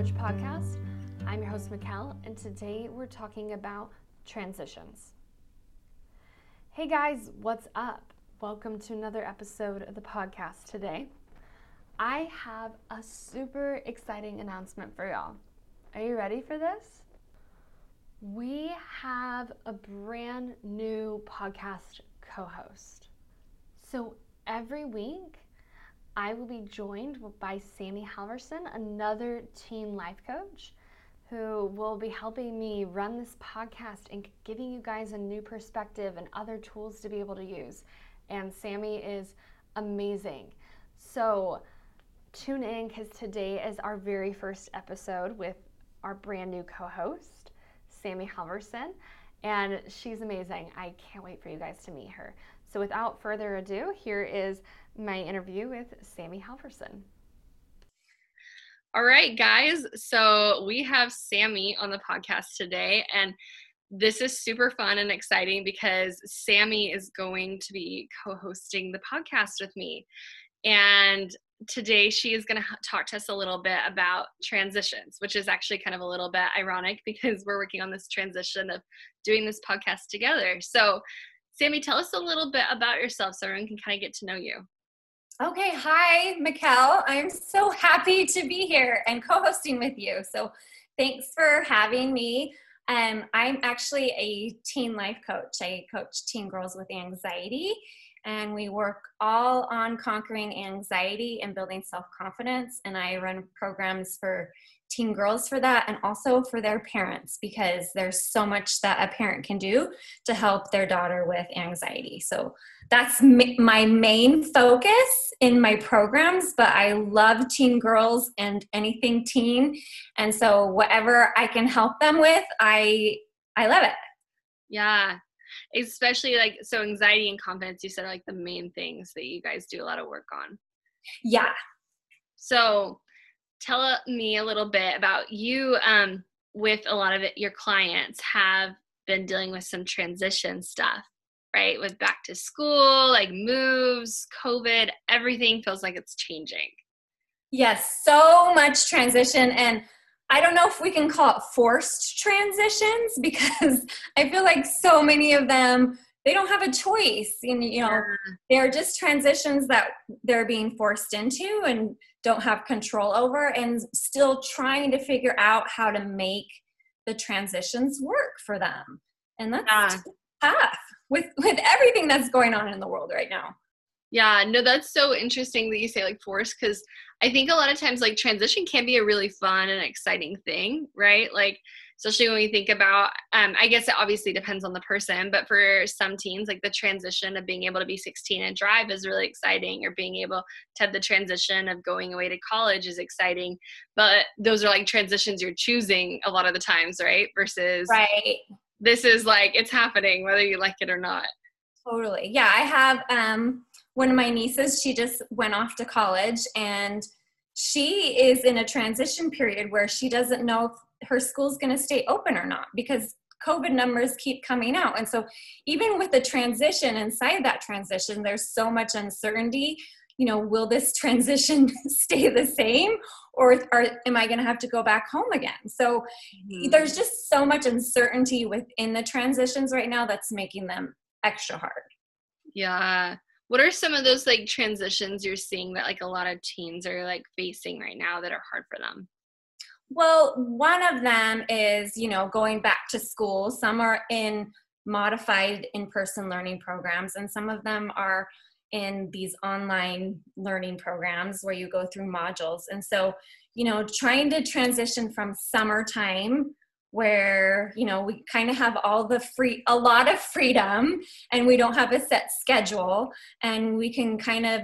Coach podcast. I'm your host, Mikkel, and today we're talking about transitions. Hey guys, what's up? Welcome to another episode of the podcast today. I have a super exciting announcement for y'all. Are you ready for this? We have a brand new podcast co host. So every week, I will be joined by Sammy Halverson, another teen life coach, who will be helping me run this podcast and giving you guys a new perspective and other tools to be able to use. And Sammy is amazing. So tune in because today is our very first episode with our brand new co host, Sammy Halverson. And she's amazing. I can't wait for you guys to meet her. So without further ado, here is my interview with Sammy Halverson. All right, guys. So we have Sammy on the podcast today, and this is super fun and exciting because Sammy is going to be co hosting the podcast with me. And today she is going to talk to us a little bit about transitions, which is actually kind of a little bit ironic because we're working on this transition of doing this podcast together. So, Sammy, tell us a little bit about yourself so everyone can kind of get to know you. Okay, hi, Mikkel. I'm so happy to be here and co hosting with you. So, thanks for having me. Um, I'm actually a teen life coach. I coach teen girls with anxiety, and we work all on conquering anxiety and building self confidence. And I run programs for teen girls for that and also for their parents because there's so much that a parent can do to help their daughter with anxiety. So that's my main focus in my programs, but I love teen girls and anything teen. And so whatever I can help them with, I I love it. Yeah. Especially like so anxiety and confidence you said are like the main things that you guys do a lot of work on. Yeah. So tell me a little bit about you um, with a lot of it, your clients have been dealing with some transition stuff right? With back to school like moves covid everything feels like it's changing. Yes so much transition and i don't know if we can call it forced transitions because i feel like so many of them they don't have a choice and you know they're just transitions that they're being forced into and don't have control over and still trying to figure out how to make the transitions work for them. And that's yeah. tough with with everything that's going on in the world right now. Yeah no that's so interesting that you say like force because i think a lot of times like transition can be a really fun and exciting thing right? Like especially when we think about um, i guess it obviously depends on the person but for some teens like the transition of being able to be 16 and drive is really exciting or being able to have the transition of going away to college is exciting but those are like transitions you're choosing a lot of the times right? Versus right. this is like it's happening whether you like it or not. Totally. Yeah i have um one of my nieces she just went off to college and she is in a transition period where she doesn't know if her school's going to stay open or not because COVID numbers keep coming out. And so, even with the transition inside that transition, there's so much uncertainty. You know, will this transition stay the same or, am I going to have to go back home again? So, mm-hmm. there's just so much uncertainty within the transitions right now that's making them extra hard. Yeah. What are some of those like transitions you're seeing that like a lot of teens are like facing right now that are hard for them? Well, one of them is, you know, going back to school. Some are in modified in person learning programs, and some of them are in these online learning programs where you go through modules. And so, you know, trying to transition from summertime where you know we kind of have all the free a lot of freedom and we don't have a set schedule and we can kind of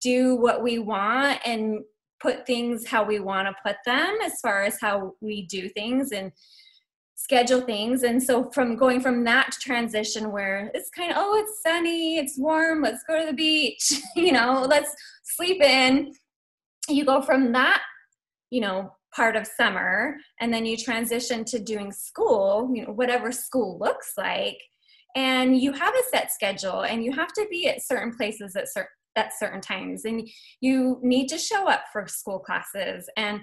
do what we want and put things how we want to put them as far as how we do things and schedule things. And so from going from that transition where it's kind of oh it's sunny it's warm let's go to the beach you know let's sleep in you go from that you know part of summer and then you transition to doing school you know whatever school looks like and you have a set schedule and you have to be at certain places at certain at certain times and you need to show up for school classes and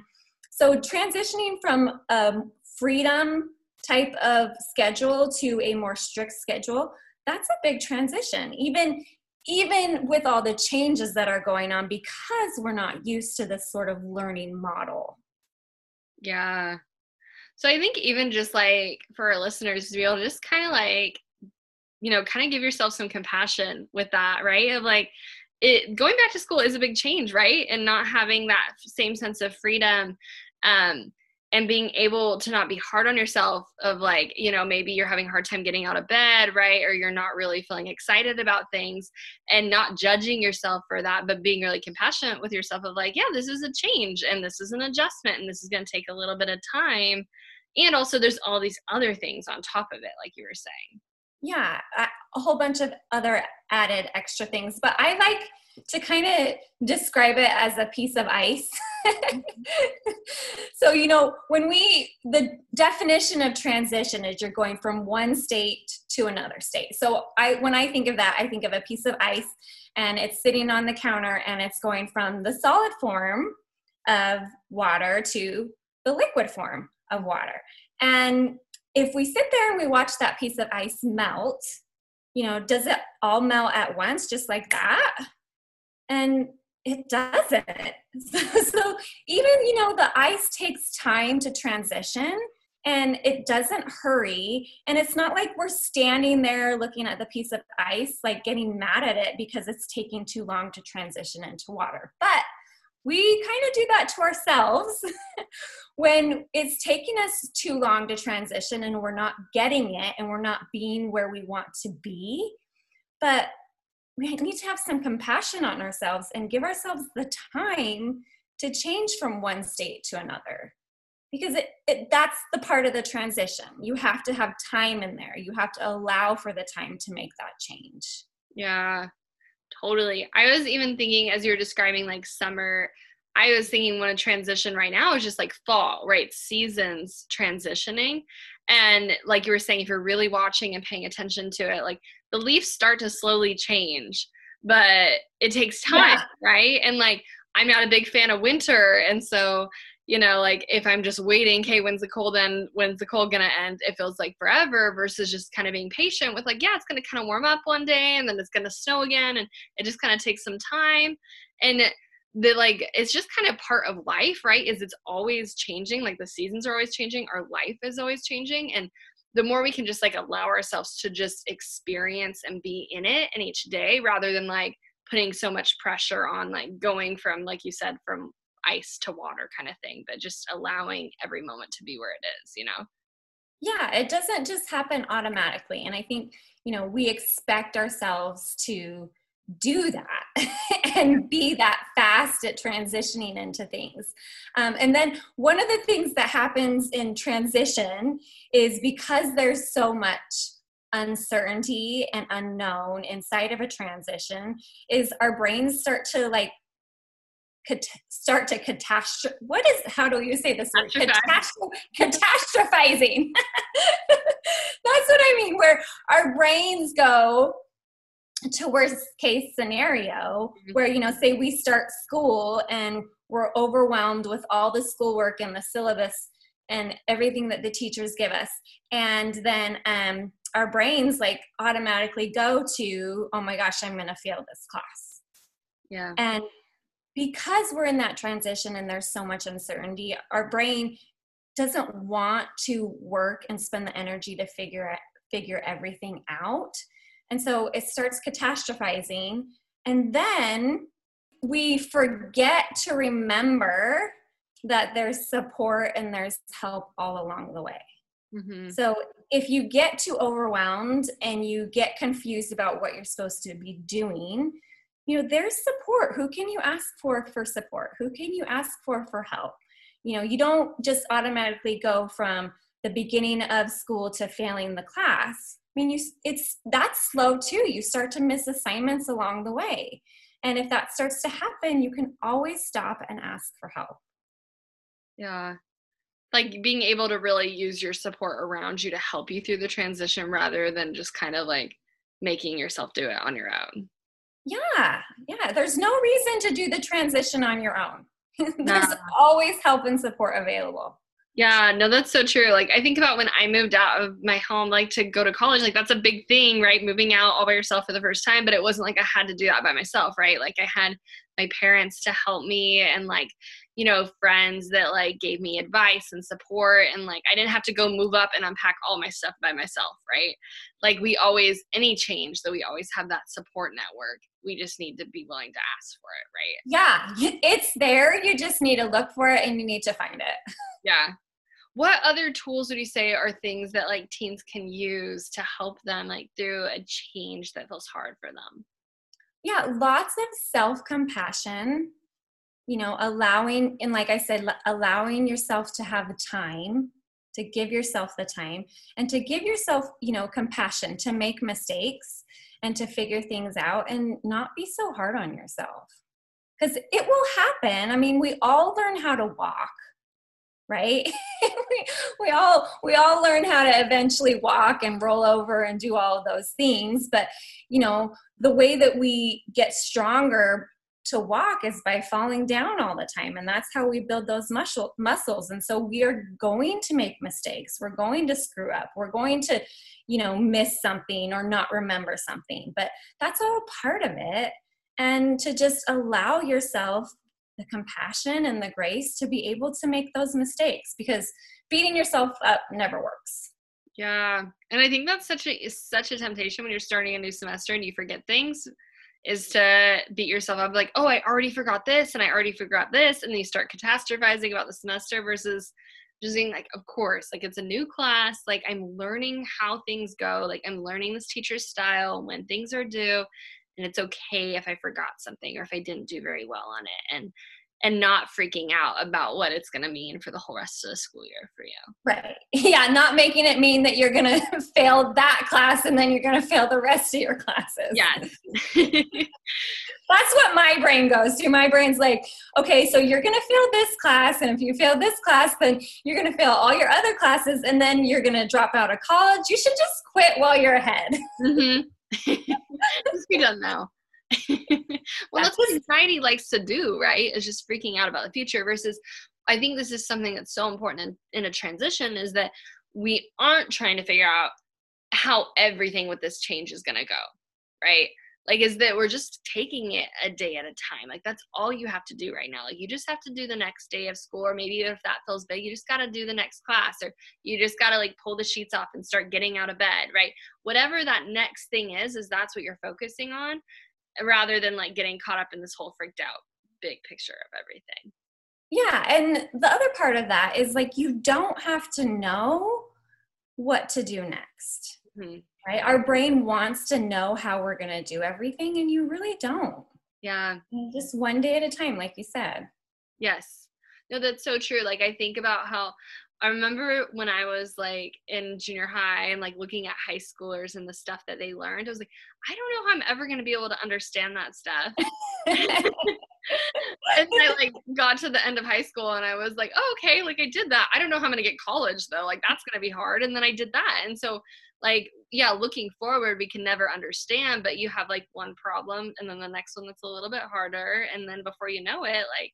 So transitioning from a freedom type of schedule to a more strict schedule, that's a big transition. Even even with all the changes that are going on because we're not used to this sort of learning model. Yeah. So I think even just like for our listeners to be able to just kind of like, you know, kind of give yourself some compassion with that, right? Of like, it going back to school is a big change, right? And not having that same sense of freedom. Um, and being able to not be hard on yourself of like you know maybe you're having a hard time getting out of bed right or you're not really feeling excited about things and not judging yourself for that but being really compassionate with yourself of like yeah this is a change and this is an adjustment and this is going to take a little bit of time and also there's all these other things on top of it like you were saying yeah a whole bunch of other added extra things but i like to kind of describe it as a piece of ice. so, you know, when we, the definition of transition is you're going from one state to another state. So, I, when I think of that, I think of a piece of ice and it's sitting on the counter and it's going from the solid form of water to the liquid form of water. And if we sit there and we watch that piece of ice melt, you know, does it all melt at once just like that? and it doesn't. so even, you know, the ice takes time to transition and it doesn't hurry. And it's not like we're standing there looking at the piece of ice, like getting mad at it because it's taking too long to transition into water. But we kind of do that to ourselves when it's taking us too long to transition and we're not getting it and we're not being where we want to be. But we need to have some compassion on ourselves and give ourselves the time to change from one state to another. Because it, it, that's the part of the transition. You have to have time in there. You have to allow for the time to make that change. Yeah totally. I was even thinking as you're describing like summer i was thinking when a transition right now is just like fall right? Seasons transitioning. And like you were saying if you're really watching and paying attention to it like the leaves start to slowly change but it takes time yeah. right? And like i'm not a big fan of winter and so you know like if i'm just waiting hey, when's the cold end when's the cold gonna end? It feels like forever versus just kind of being patient with like yeah it's gonna kind of warm up one day and then it's gonna snow again and it just kind of takes some time. And the like it's just kind of part of life right is it's always changing like the seasons are always changing our life is always changing and the more we can just like allow ourselves to just experience and be in it in each day rather than like putting so much pressure on like going from like you said from ice to water kind of thing but just allowing every moment to be where it is you know yeah it doesn't just happen automatically and i think you know we expect ourselves to do that and be that fast at transitioning into things. Um, and then one of the things that happens in transition is because there's so much uncertainty and unknown inside of a transition is our brains start to like cat- start to catastrophe what is how do you say this word? Catastro- catastrophizing. That's what i mean where our brains go to worst case scenario mm-hmm. where you know say we start school and we're overwhelmed with all the schoolwork and the syllabus and everything that the teachers give us. And then um, our brains like automatically go to oh my gosh i'm going to fail this class. Yeah. And because we're in that transition and there's so much uncertainty our brain doesn't want to work and spend the energy to figure it, figure everything out and so it starts catastrophizing. And then we forget to remember that there's support and there's help all along the way. Mm-hmm. So if you get too overwhelmed and you get confused about what you're supposed to be doing, you know, there's support. Who can you ask for for support? Who can you ask for for help? You know, you don't just automatically go from the beginning of school to failing the class. I mean, you it's that's slow too. You start to miss assignments along the way. And if that starts to happen, you can always stop and ask for help. Yeah. Like being able to really use your support around you to help you through the transition rather than just kind of like making yourself do it on your own. Yeah. Yeah. There's no reason to do the transition on your own. There's always help and support available. Yeah, no, that's so true. Like I think about when I moved out of my home, like to go to college, like that's a big thing, right? Moving out all by yourself for the first time, but it wasn't like I had to do that by myself, right? Like I had my parents to help me and like, you know, friends that like gave me advice and support and like I didn't have to go move up and unpack all my stuff by myself, right? Like we always any change that we always have that support network. We just need to be willing to ask for it, right? Yeah, it's there. You just need to look for it and you need to find it. Yeah, what other tools would you say are things that like teens can use to help them like through a change that feels hard for them yeah lots of self-compassion you know allowing and like i said allowing yourself to have time to give yourself the time and to give yourself you know compassion to make mistakes and to figure things out and not be so hard on yourself. Because it will happen. I mean we all learn how to walk right? We, we all we all learn how to eventually walk and roll over and do all those things but you know the way that we get stronger to walk is by falling down all the time and that's how we build those muscle muscles. And so we are going to make mistakes. We're going to screw up. We're going to you know miss something or not remember something. But that's all part of it. And to just allow yourself the compassion and the grace to be able to make those mistakes because beating yourself up never works. Yeah. And I think that's such a such a temptation when you're starting a new semester and you forget things is to beat yourself up like, "Oh, I already forgot this and I already forgot this." And then you start catastrophizing about the semester versus just being like, "Of course, like it's a new class, like I'm learning how things go, like I'm learning this teacher's style when things are due." and it's okay if i forgot something or if i didn't do very well on it and and not freaking out about what it's going to mean for the whole rest of the school year for you. Right. Yeah, not making it mean that you're going to fail that class and then you're going to fail the rest of your classes. Yes. That's what my brain goes to. My brain's like, okay, so you're going to fail this class. And if you fail this class, then you're going to fail all your other classes and then you're going to drop out of college. You should just quit while you're ahead. Mm-hmm. just be done now. well, that's, that's what anxiety likes to do, right? Is just freaking out about the future versus I think this is something that's so important in, in a transition is that we aren't trying to figure out how everything with this change is going to go, right? like is that we're just taking it a day at a time like that's all you have to do right now like you just have to do the next day of school or maybe if that feels big you just got to do the next class or you just got to like pull the sheets off and start getting out of bed right whatever that next thing is is that's what you're focusing on rather than like getting caught up in this whole freaked out big picture of everything yeah and the other part of that is like you don't have to know what to do next mm-hmm right? Our brain wants to know how we're going to do everything, and you really don't. Yeah. Just one day at a time, like you said. Yes. No, that's so true. Like, I think about how I remember when I was like in junior high and like looking at high schoolers and the stuff that they learned, I was like, I don't know how I'm ever going to be able to understand that stuff. and then I like got to the end of high school and I was like, oh, okay, like I did that. I don't know how I'm going to get college though. Like that's going to be hard. And then I did that. And so like yeah looking forward we can never understand but you have like one problem and then the next one that's a little bit harder and then before you know it like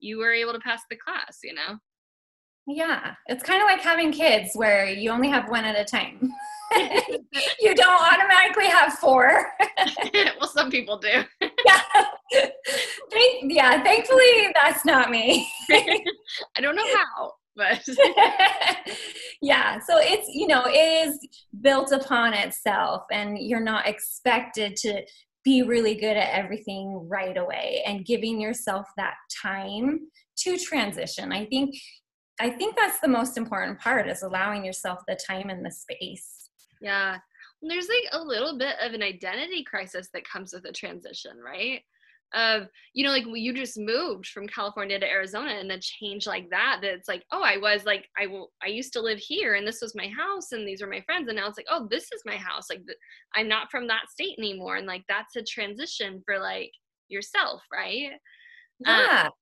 you were able to pass the class you know yeah it's kind of like having kids where you only have one at a time. You don't automatically have four. Well some people do. Yeah. Thank, yeah thankfully that's not me. I don't know how but yeah so it's you know it is built upon itself and you're not expected to be really good at everything right away and giving yourself that time to transition. I think i think that's the most important part is allowing yourself the time and the space. Yeah. There's like a little bit of an identity crisis that comes with a transition right? Of you know like you just moved from california to arizona and a change like that that it's like oh i was like i will i used to live here and this was my house and these were my friends and now it's like oh this is my house like i'm not from that state anymore. And like that's a transition for like yourself right? Yeah. um,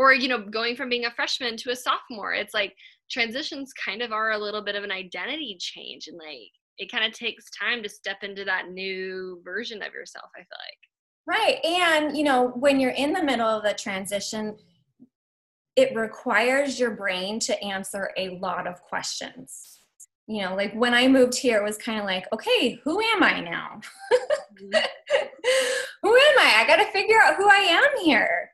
or you know going from being a freshman to a sophomore it's like transitions kind of are a little bit of an identity change and like it kind of takes time to step into that new version of yourself i feel like Right. And, you know, when you're in the middle of the transition, it requires your brain to answer a lot of questions you know like when i moved here it was kind of like okay who am i now mm-hmm. who am i i gotta figure out who i am here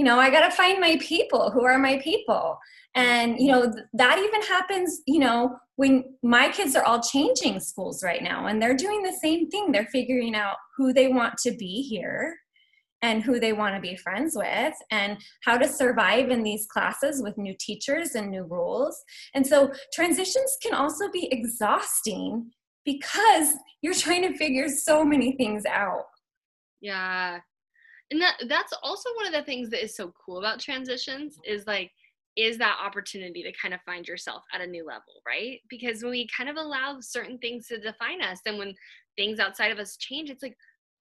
you know i gotta find my people who are my people and you know that even happens you know when my kids are all changing schools right now and they're doing the same thing they're figuring out who they want to be here and who they want to be friends with and how to survive in these classes with new teachers and new rules. And so transitions can also be exhausting because you're trying to figure so many things out. Yeah. And that that's also one of the things that is so cool about transitions is like is that opportunity to kind of find yourself at a new level, right? Because when we kind of allow certain things to define us and when things outside of us change, it's like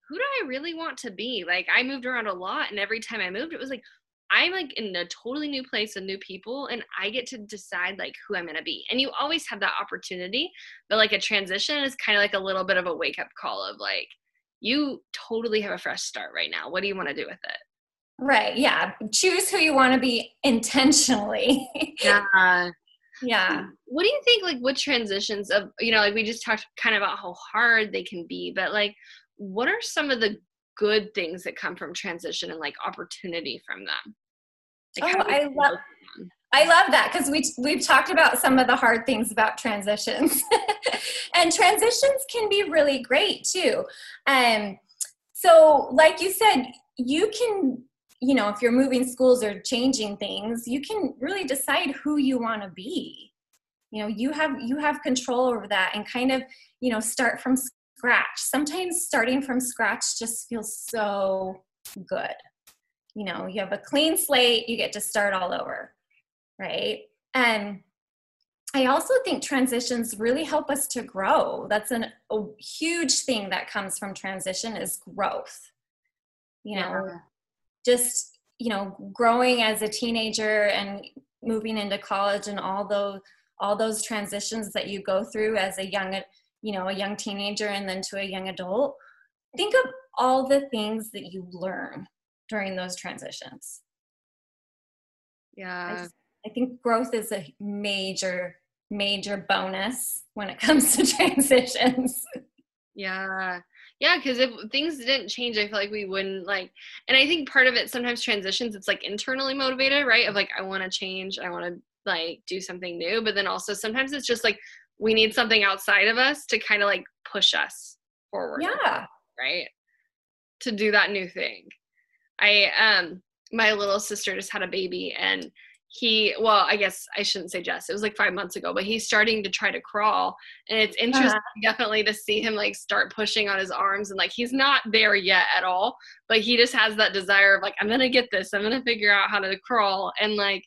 who do I really want to be? Like I moved around a lot and every time I moved it was like I'm like in a totally new place with new people and I get to decide like who I'm going to be. And you always have that opportunity, but like a transition is kind of like a little bit of a wake up call of like you totally have a fresh start right now. What do you want to do with it? Right. Yeah. Choose who you want to be intentionally. yeah. Yeah. What do you think like what transitions of you know like we just talked kind of about how hard they can be, but like what are some of the good things that come from transition and like opportunity from them? Like oh, I love I love that because we we've talked about some of the hard things about transitions, and transitions can be really great too. Um, so, like you said, you can you know if you're moving schools or changing things, you can really decide who you want to be. You know, you have you have control over that, and kind of you know start from scratch. Sometimes starting from scratch just feels so good. You know, you have a clean slate, you get to start all over, right? And I also think transitions really help us to grow. That's an, a huge thing that comes from transition is growth. You know, yeah. just, you know, growing as a teenager and moving into college and all those all those transitions that you go through as a young you know a young teenager and then to a young adult think of all the things that you learn during those transitions yeah just, I think growth is a major major bonus when it comes to transitions yeah yeah because if things didn't change i feel like we wouldn't like and i think part of it sometimes transitions it's like internally motivated right of like i want to change i want to like do something new but then also sometimes it's just like we need something outside of us to kind of like push us forward. Yeah. Right. To do that new thing. I um my little sister just had a baby and he well i guess i shouldn't say just it was like five months ago but he's starting to try to crawl and it's interesting uh-huh. definitely to see him like start pushing on his arms and like he's not there yet at all but he just has that desire of like i'm gonna get this i'm gonna figure out how to crawl and like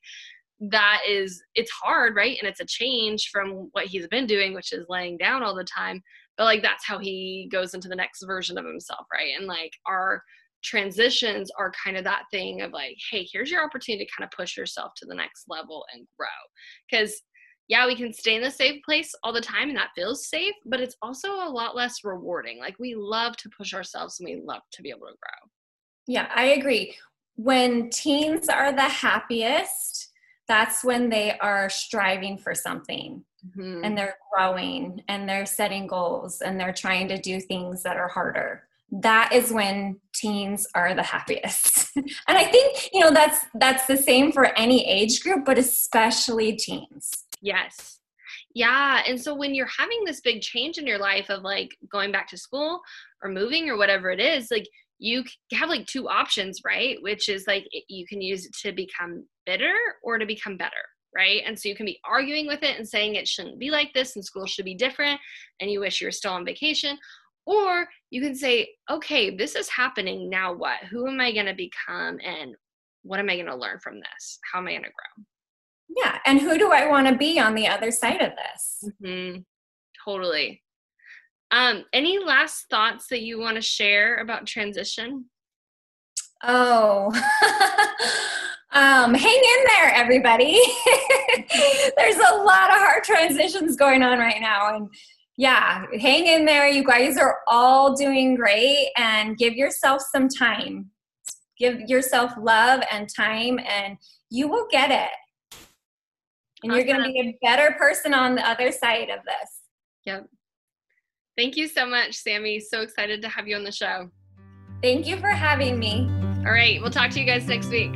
that is it's hard right and it's a change from what he's been doing which is laying down all the time but like that's how he goes into the next version of himself right and like our transitions are kind of that thing of like hey here's your opportunity to kind of push yourself to the next level and grow. Because yeah we can stay in the safe place all the time and that feels safe but it's also a lot less rewarding. Like we love to push ourselves and we love to be able to grow. Yeah i agree. When teens are the happiest that's when they are striving for something. Mm-hmm. and they're growing and they're setting goals and they're trying to do things that are harder that is when teens are the happiest and i think you know that's that's the same for any age group but especially teens yes yeah and so when you're having this big change in your life of like going back to school or moving or whatever it is like you have like two options, right? Which is like you can use it to become bitter or to become better, right? And so you can be arguing with it and saying it shouldn't be like this and school should be different and you wish you were still on vacation. Or you can say, okay, this is happening. Now what? Who am I going to become? And what am I going to learn from this? How am I going to grow? Yeah. And who do I want to be on the other side of this? Mm-hmm. Totally. Um, any last thoughts that you want to share about transition? Oh, um, hang in there, everybody. There's a lot of hard transitions going on right now. And yeah, hang in there. You guys are all doing great and give yourself some time. Give yourself love and time, and you will get it. And you're going to be a better person on the other side of this. Yep. Thank you so much, Sammy. So excited to have you on the show. Thank you for having me. All right. We'll talk to you guys next week.